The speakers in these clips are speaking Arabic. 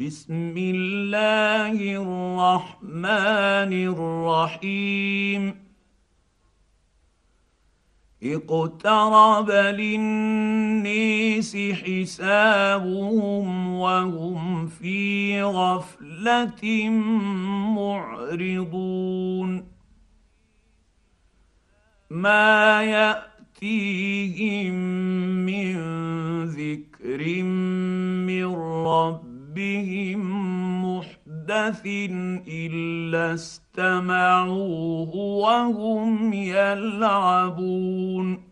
بسم الله الرحمن الرحيم. اقترب للنيس حسابهم وهم في غفلة معرضون. ما يأتيهم من ذكر من ربهم محدث الا استمعوه وهم يلعبون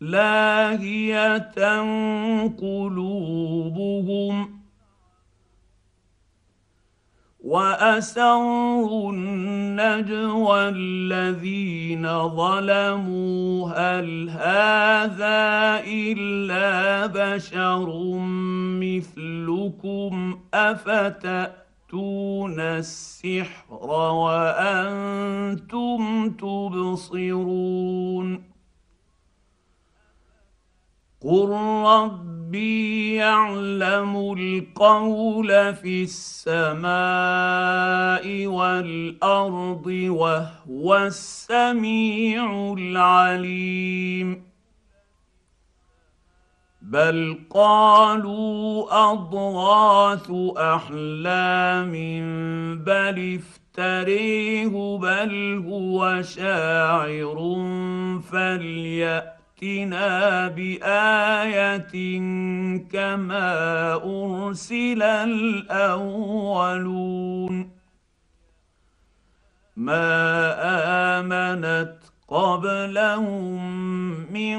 لاهيه قلوبهم وأسروا النجوى الذين ظلموا. هل هذا إلا بشر مثلكم؟ أفتأتون السحر وأنتم تبصرون؟ قل ربي يعلم القول في السماء والارض وهو السميع العليم بل قالوا اضغاث احلام بل افتريه بل هو شاعر فليأت ائتنا بايه كما ارسل الاولون ما امنت قبلهم من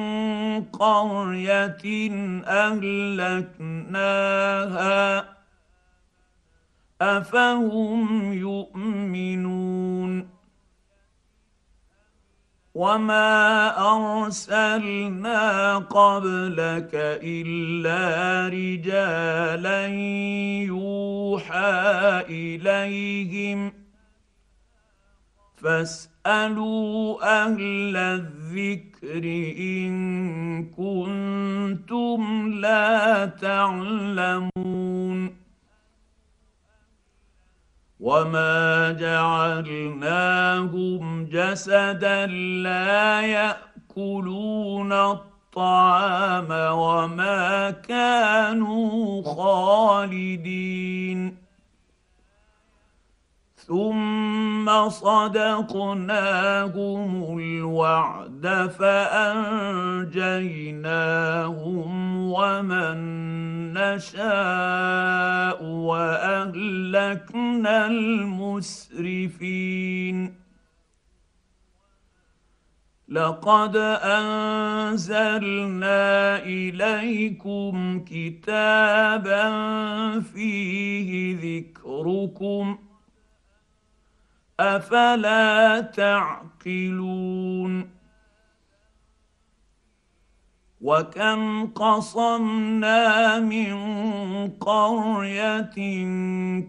قريه اهلكناها افهم يؤمنون وما ارسلنا قبلك الا رجالا يوحى اليهم فاسالوا أهل الذكر ان كنتم لا تعلمون وما جعلناهم جسدا لا ياكلون الطعام وما كانوا خالدين ثم صدقناهم الوعد فانجيناهم ومن نشاء واهلكنا المسرفين لقد انزلنا اليكم كتابا فيه ذكركم أفلا تعقلون؟ وكم قصمنا من قرية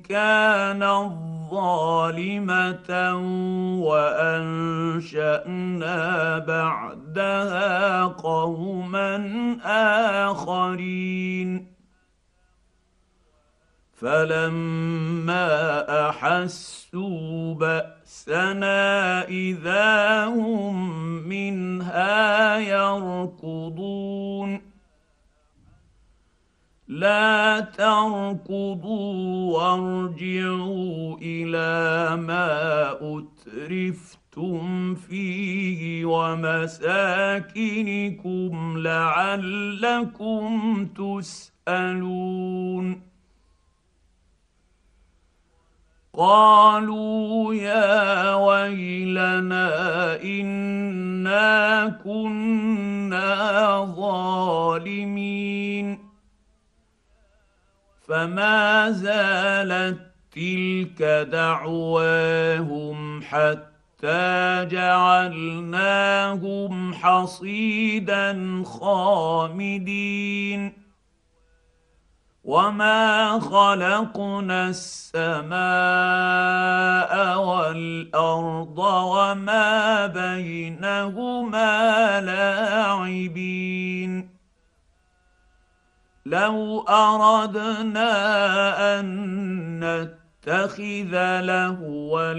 كانت ظالمه وأنشأنا بعدها قوما آخرين. فلما أحسوا بأسنا إذا هم منها يركضون. لا تركضوا وارجعوا إلى ما أترفتم فيه ومساكنكم لعلكم تسألون. قالوا يا ويلنا إنا كنا ظالمين. فما زالت تلك دعواهم حتى جعلناهم حصيدا خامدين. وما خلقنا السماء والارض وما بينهما لاعبين لو اردنا ان نتخذ لهوا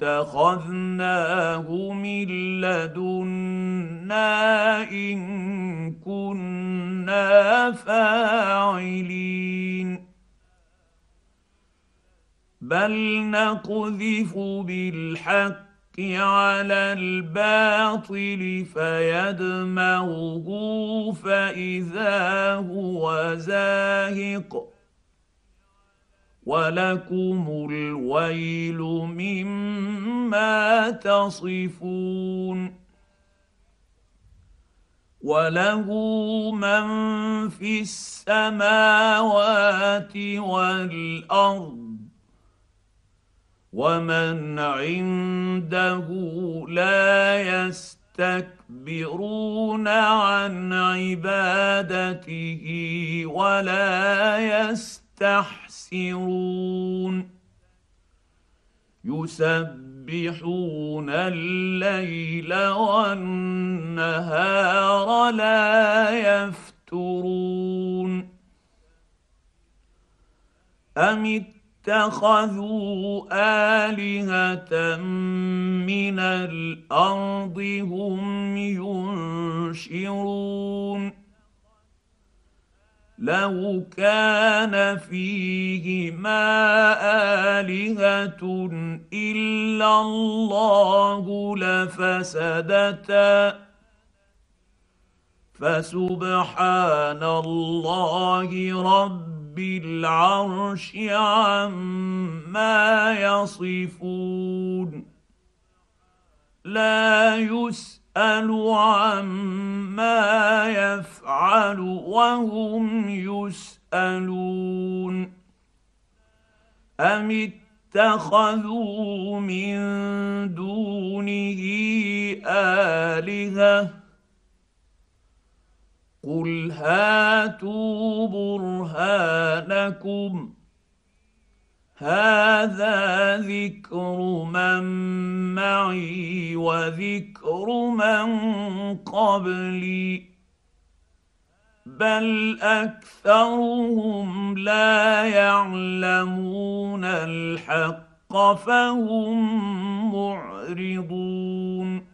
لاتخذناه من لدنا إن كنا فاعلين. بل نقذف بالحق على الباطل فيدمغه فإذا هو زاهق. ولكم الويل مما تصفون. وله من في السماوات والارض ومن عنده لا يستكبرون عن عبادته ولا يستحسرون يسبحون الليل والنهار لا يفترون. أم اتخذوا آلهة من الأرض هم ينشرون؟ لو كان فيهما الهه الا الله لفسدتا فسبحان الله رب العرش عما يصفون لا يسأل عما يفعل وهم يسألون. أم اتخذوا من دونه آلهة؟ قل هاتوا برهانكم. هذا ذكر من معي وذكر من قبلي. بل أكثرهم لا يعلمون الحق فهم معرضون.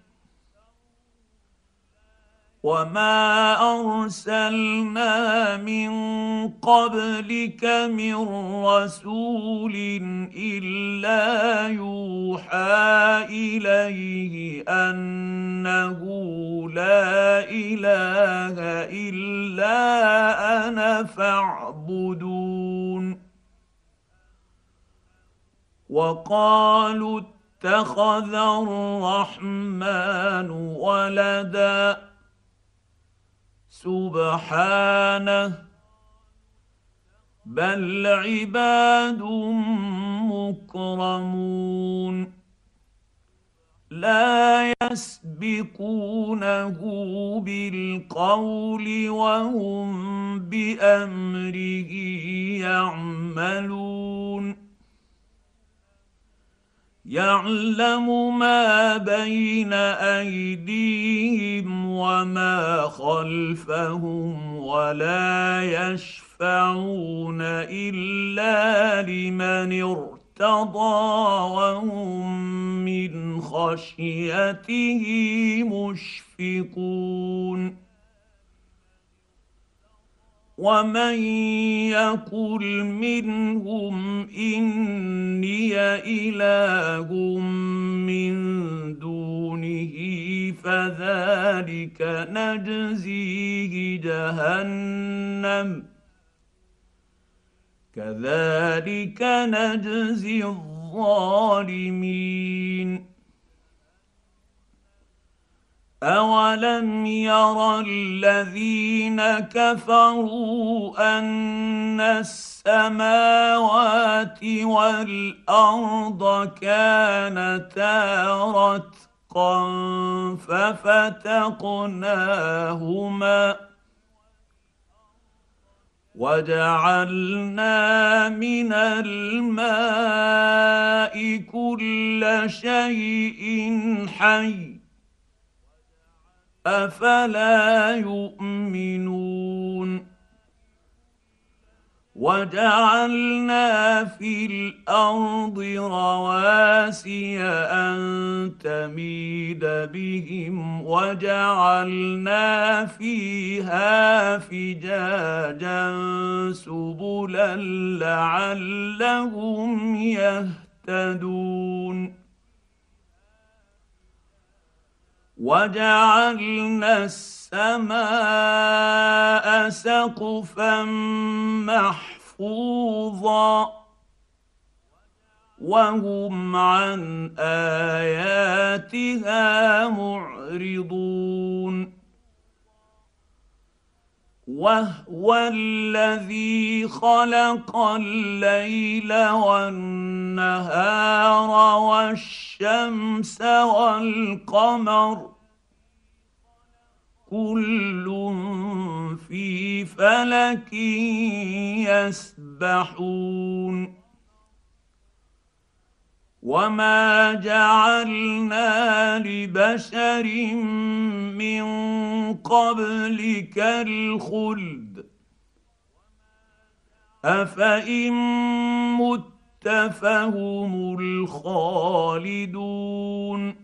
وما ارسلنا من قبلك من رسول الا يوحى اليه انه لا اله الا أنا فاعبدون وقالوا اتخذ الرحمن ولدا سبحانه بل عباد مكرمون لا يسبقونه بالقول وهم بأمره يعملون يعلم ما بين أيديهم وما خلفهم ولا يشفعون إلا لمن ارتضى وهم من خشيته مشفقون ومن يقل منهم اني اله من دونه فذلك نجزيه جهنم كذلك نجزي الظالمين اولم ير الذين كفروا ان السماوات والارض كانتا رتقا ففتقناهما وجعلنا من الماء كل شيء حي أفلا يؤمنون وجعلنا في الأرض رواسي أن تميد بهم وجعلنا فيها فجاجا سبلا لعلهم يهتدون وجعلنا السماء سقفا محفوظا وهم عن آياتها معرضون. وهو الذي خلق الليل والنهار والشمس والقمر كل في فلك يسبحون وما جعلنا لبشر من قبلك الخلد أفإن مت فهم الخالدون.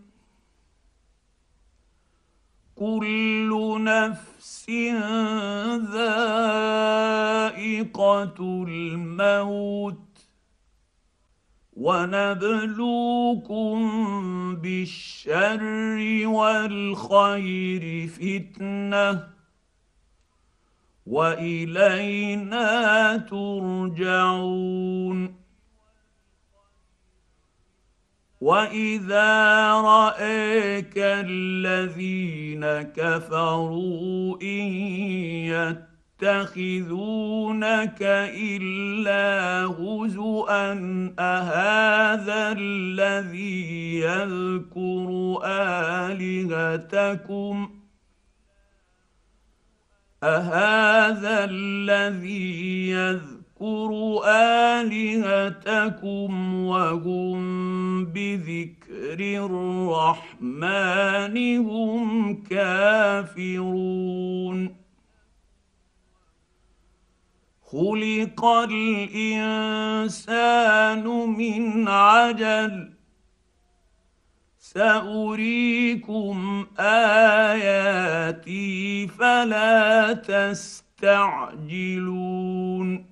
كل نفس ذائقة الموت. ونبلوكم بالشر والخير فتنة. وإلينا ترجعون. واذا رايك الذين كفروا ان يتخذونك الا هزوا اهذا الذي يذكر الهتكم اهذا الذي يذكر يذكر آلهتكم وهم بذكر الرحمن هم كافرون. خلق الإنسان من عجل. سأريكم آياتي فلا تستعجلون.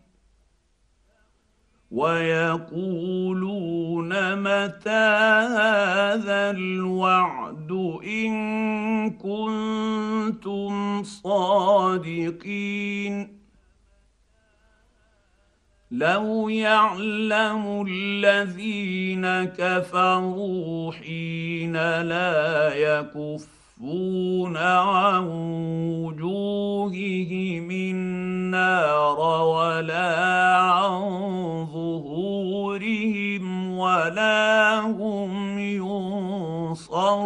ويقولون متى هذا الوعد إن كنتم صادقين؟ لو يعلم الذين كفروا حين لا يكفون عن وجوههم النار ولا عن ظهورهم ولا هم ينصرون.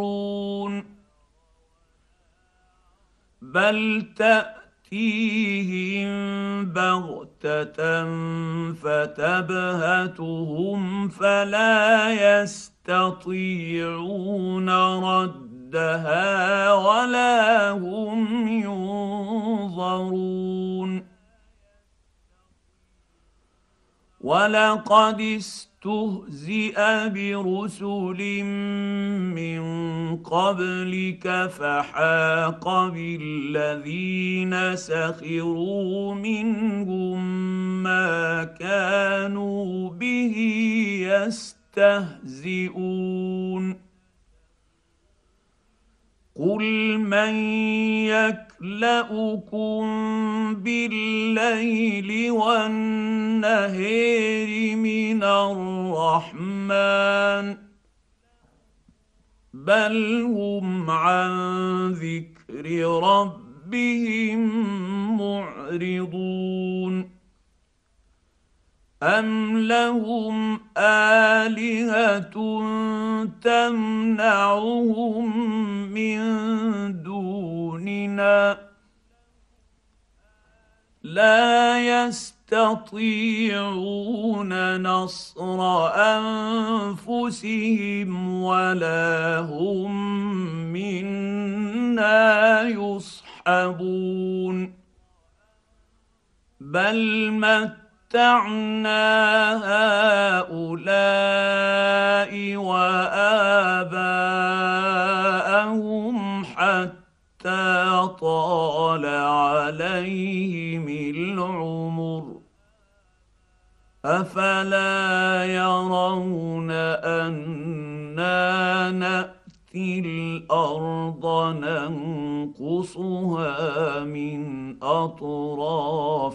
بل تأتيهم بغتة فتبهتهم فلا يستطيعون ردها ولا هم ينظرون. ولقد استهزئ برسل من قبلك فحاق بالذين سخروا منهم ما كانوا به يستهزئون. قل من يكلاكم بالليل والنهير من الرحمن بل هم عن ذكر ربهم معرضون أم لهم آلهة تمنعهم من دوننا لا يستطيعون نصر أنفسهم ولا هم منا يصحبون بل مت متعنا هؤلاء وآباءهم حتى طال عليهم العمر. أفلا يرون أنا نأتي الأرض ننقصها من أطرافها؟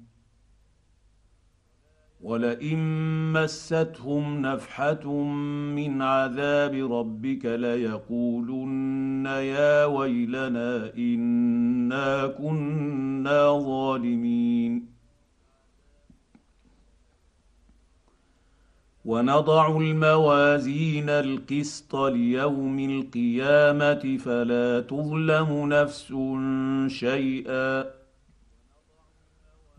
ولئن مستهم نفحة من عذاب ربك ليقولن يا ويلنا إنا كنا ظالمين. ونضع الموازين القسط ليوم القيامة فلا تظلم نفس شيئا.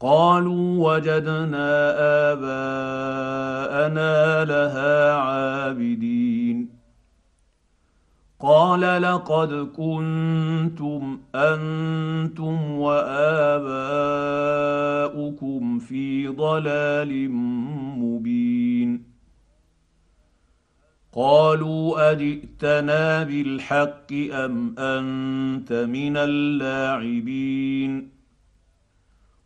قالوا وجدنا آباءنا لها عابدين. قال لقد كنتم أنتم وآباؤكم في ضلال مبين. قالوا أجئتنا بالحق أم أنت من اللاعبين؟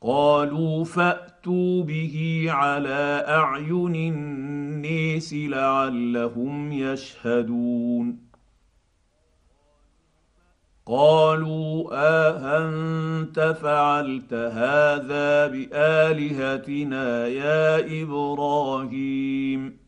قالوا فأتوا به على أعين النيس لعلهم يشهدون. قالوا آهنت فعلت هذا بآلهتنا يا إبراهيم؟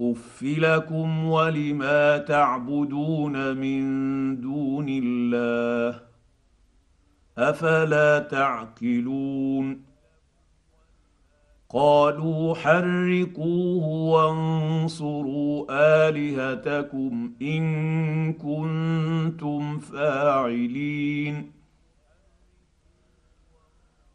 اف لكم ولما تعبدون من دون الله افلا تعقلون قالوا حرقوه وانصروا الهتكم ان كنتم فاعلين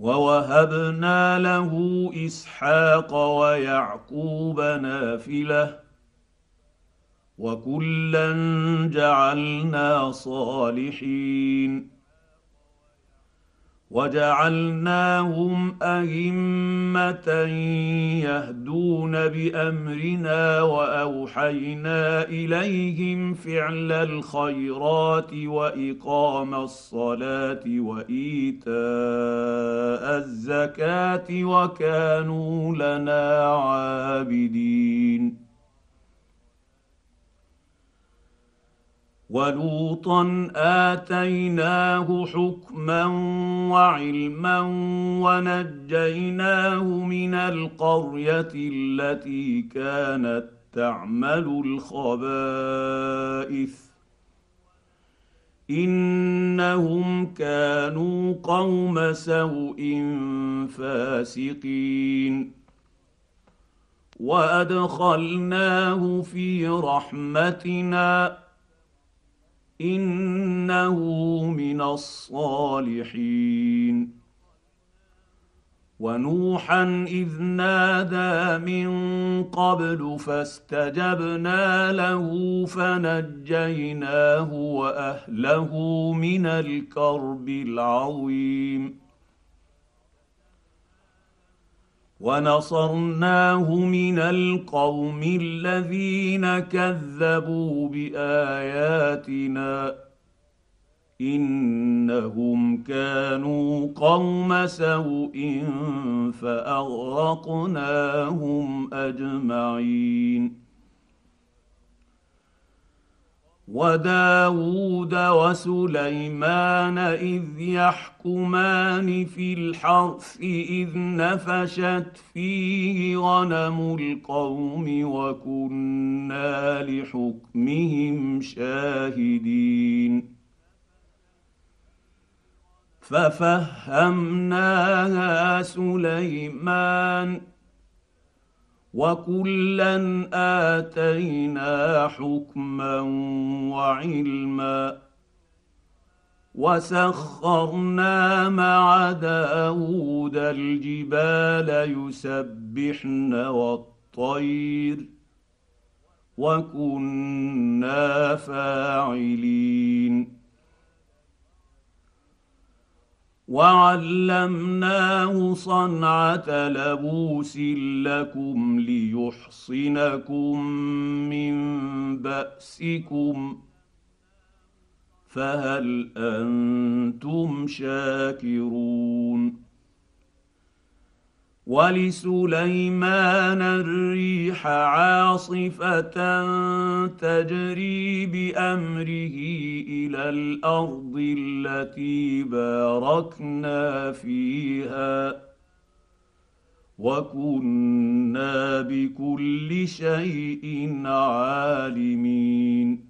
ووهبنا له إسحاق ويعقوب نافلة وكلا جعلنا صالحين وجعلناهم أئمة يهدون بأمرنا وأوحينا إليهم فعل الخيرات وإقام الصلاة وإيتاء الزكاة وكانوا لنا عابدين. ولوطا آتيناه حكما وعلما ونجيناه من القرية التي كانت تعمل الخبائث. إنهم كانوا قوم سوء فاسقين. وأدخلناه في رحمتنا. إنه من الصالحين. ونوحا إذ نادى من قبل فاستجبنا له فنجيناه وأهله من الكرب العظيم. ونصرناه من القوم الذين كذبوا بآياتنا إنهم كانوا قوم سوء فأغرقناهم أجمعين وداود وسليمان إذ يحكمان في الحرث إذ نفشت فيه غنم القوم وكنا لحكمهم شاهدين. ففهمناها سليمان وكلا اتينا حكما وعلما وسخرنا مع داود الجبال يسبحن والطير وكنا فاعلين وعلمناه صنعة لبوس لكم ليحصنكم من بأسكم فهل أنتم شاكرون ولسليمان الريح عاصفة تجري بأمره إلى الأرض التي باركنا فيها. وكنا بكل شيء عالمين.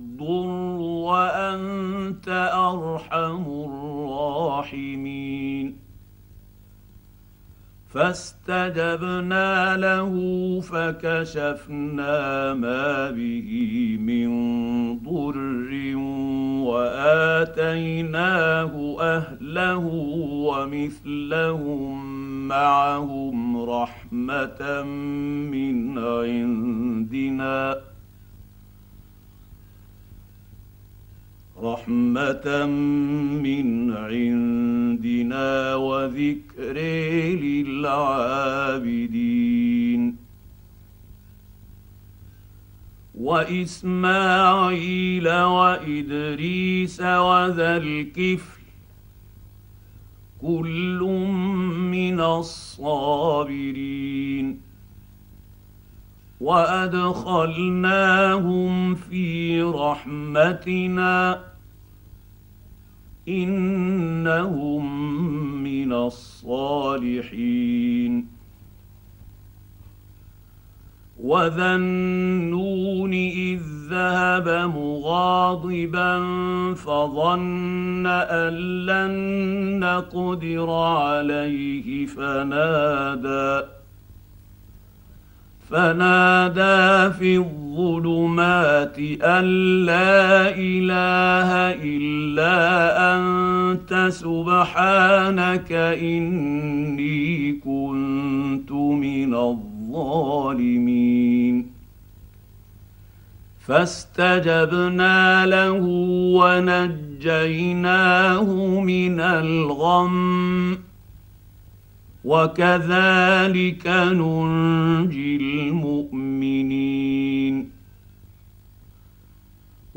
وأنت أرحم الراحمين. فاستجبنا له فكشفنا ما به من ضر وآتيناه أهله ومثلهم معهم رحمة من عندنا. رحمة من عندنا وذكر للعابدين. وإسماعيل وإدريس وذا الكفل كل من الصابرين. وأدخلناهم في رحمتنا. إنهم من الصالحين. وذا النون اذ ذهب مغاضبا فظن ان لن نقدر عليه فنادى فنادى في الظلمات أن لا إله إلا أنت سبحانك إني كنت من الظالمين. فاستجبنا له ونجيناه من الغم وكذلك ننجي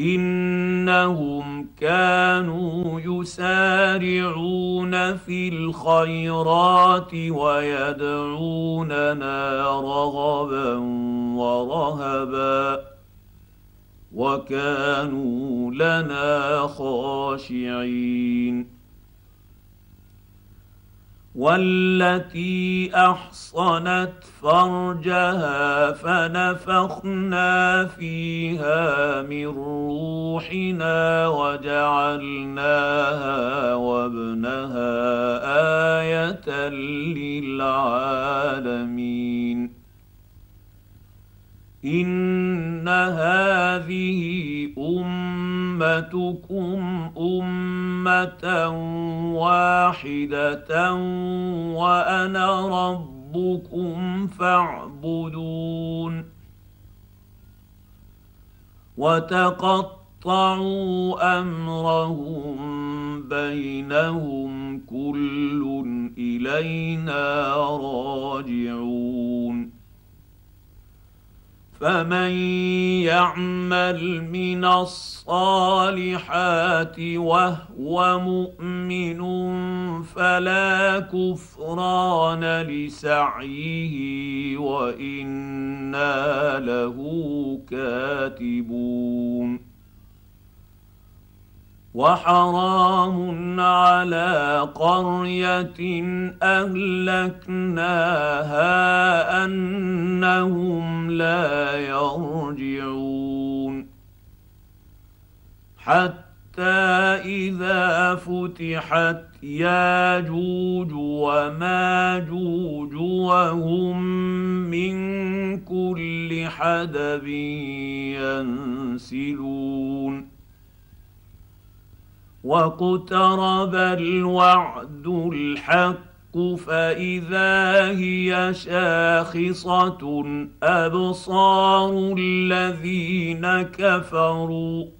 إنهم كانوا يسارعون في الخيرات ويدعوننا رغبا ورهبا وكانوا لنا خاشعين. والتي أحصنت فرجها فنفخنا فيها من روحنا وجعلناها وابنها آية للعالمين. إن هذه أمتكم أمة واحدة وأنا ربكم فاعبدون وتقطعوا أمرهم بينهم كل إلينا راجعون فمن يعمل من الصالحات وهو مؤمن فلا كفران لسعيه وأنا له كاتبون وحرام على قرية أهلكناها أنهم لا يرجعون. حتى إذا فتحت ياجوج وماجوج وهم من كل حدب ينسلون. واقترب الوعد الحق فاذا هي شاخصه ابصار الذين كفروا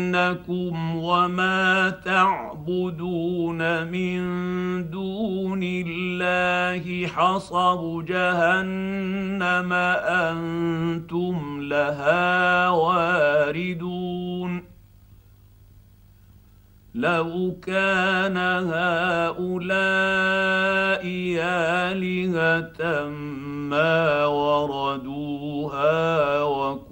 انكم وما تعبدون من دون الله حصب جهنم أنتم لها واردون لو كان هؤلاء الهه ما وردوها وكل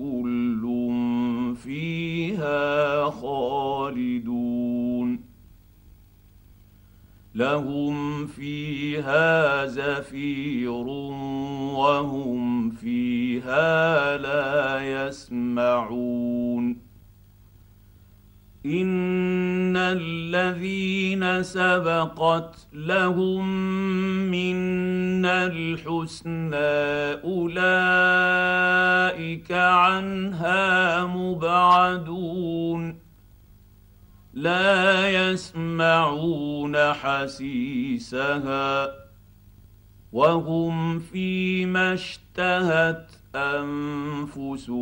فيها خالدون. لهم فيها زفير وهم فيها لا يسمعون. ان الذين سبقت لهم منا الحسنى اولئك عنها مبعدون لا يسمعون حسيسها وهم فيما اشتهت انفسهم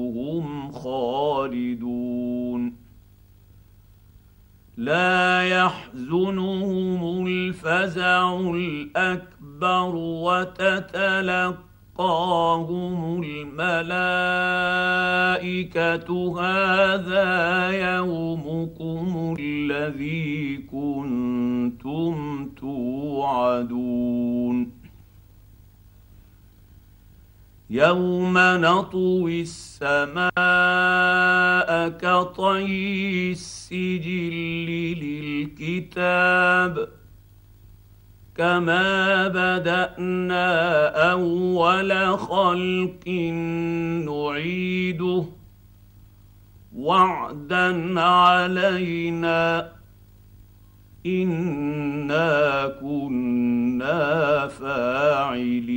خالدون لا يحزنهم الفزع الأكبر وتتلقاهم الملائكة. هذا يومكم الذي كنتم توعدون. يوم نطوي السماء كطي السجل للكتاب كما بدأنا أول خلق نعيده وعدا علينا إنا كنا فاعلين.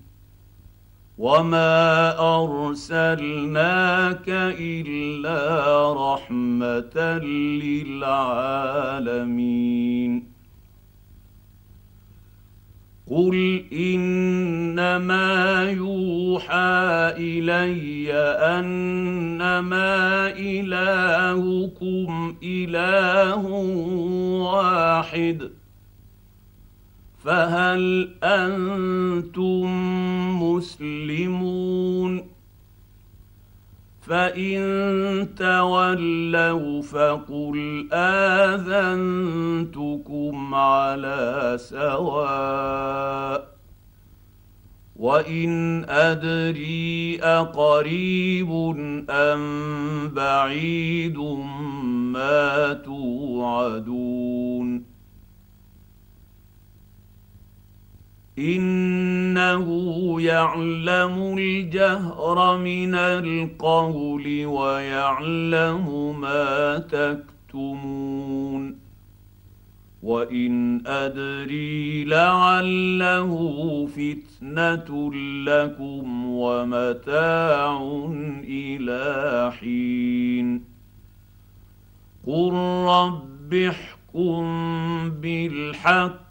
وما ارسلناك الا رحمه للعالمين قل انما يوحى الي انما الهكم اله واحد فهل أنتم مسلمون؟ فإن تولوا فقل آذنتكم على سواء وإن أدري أقريب أم بعيد ما توعدون. إنه يعلم الجهر من القول ويعلم ما تكتمون. وإن أدري لعله فتنة لكم ومتاع إلى حين. قل رب احكم بالحق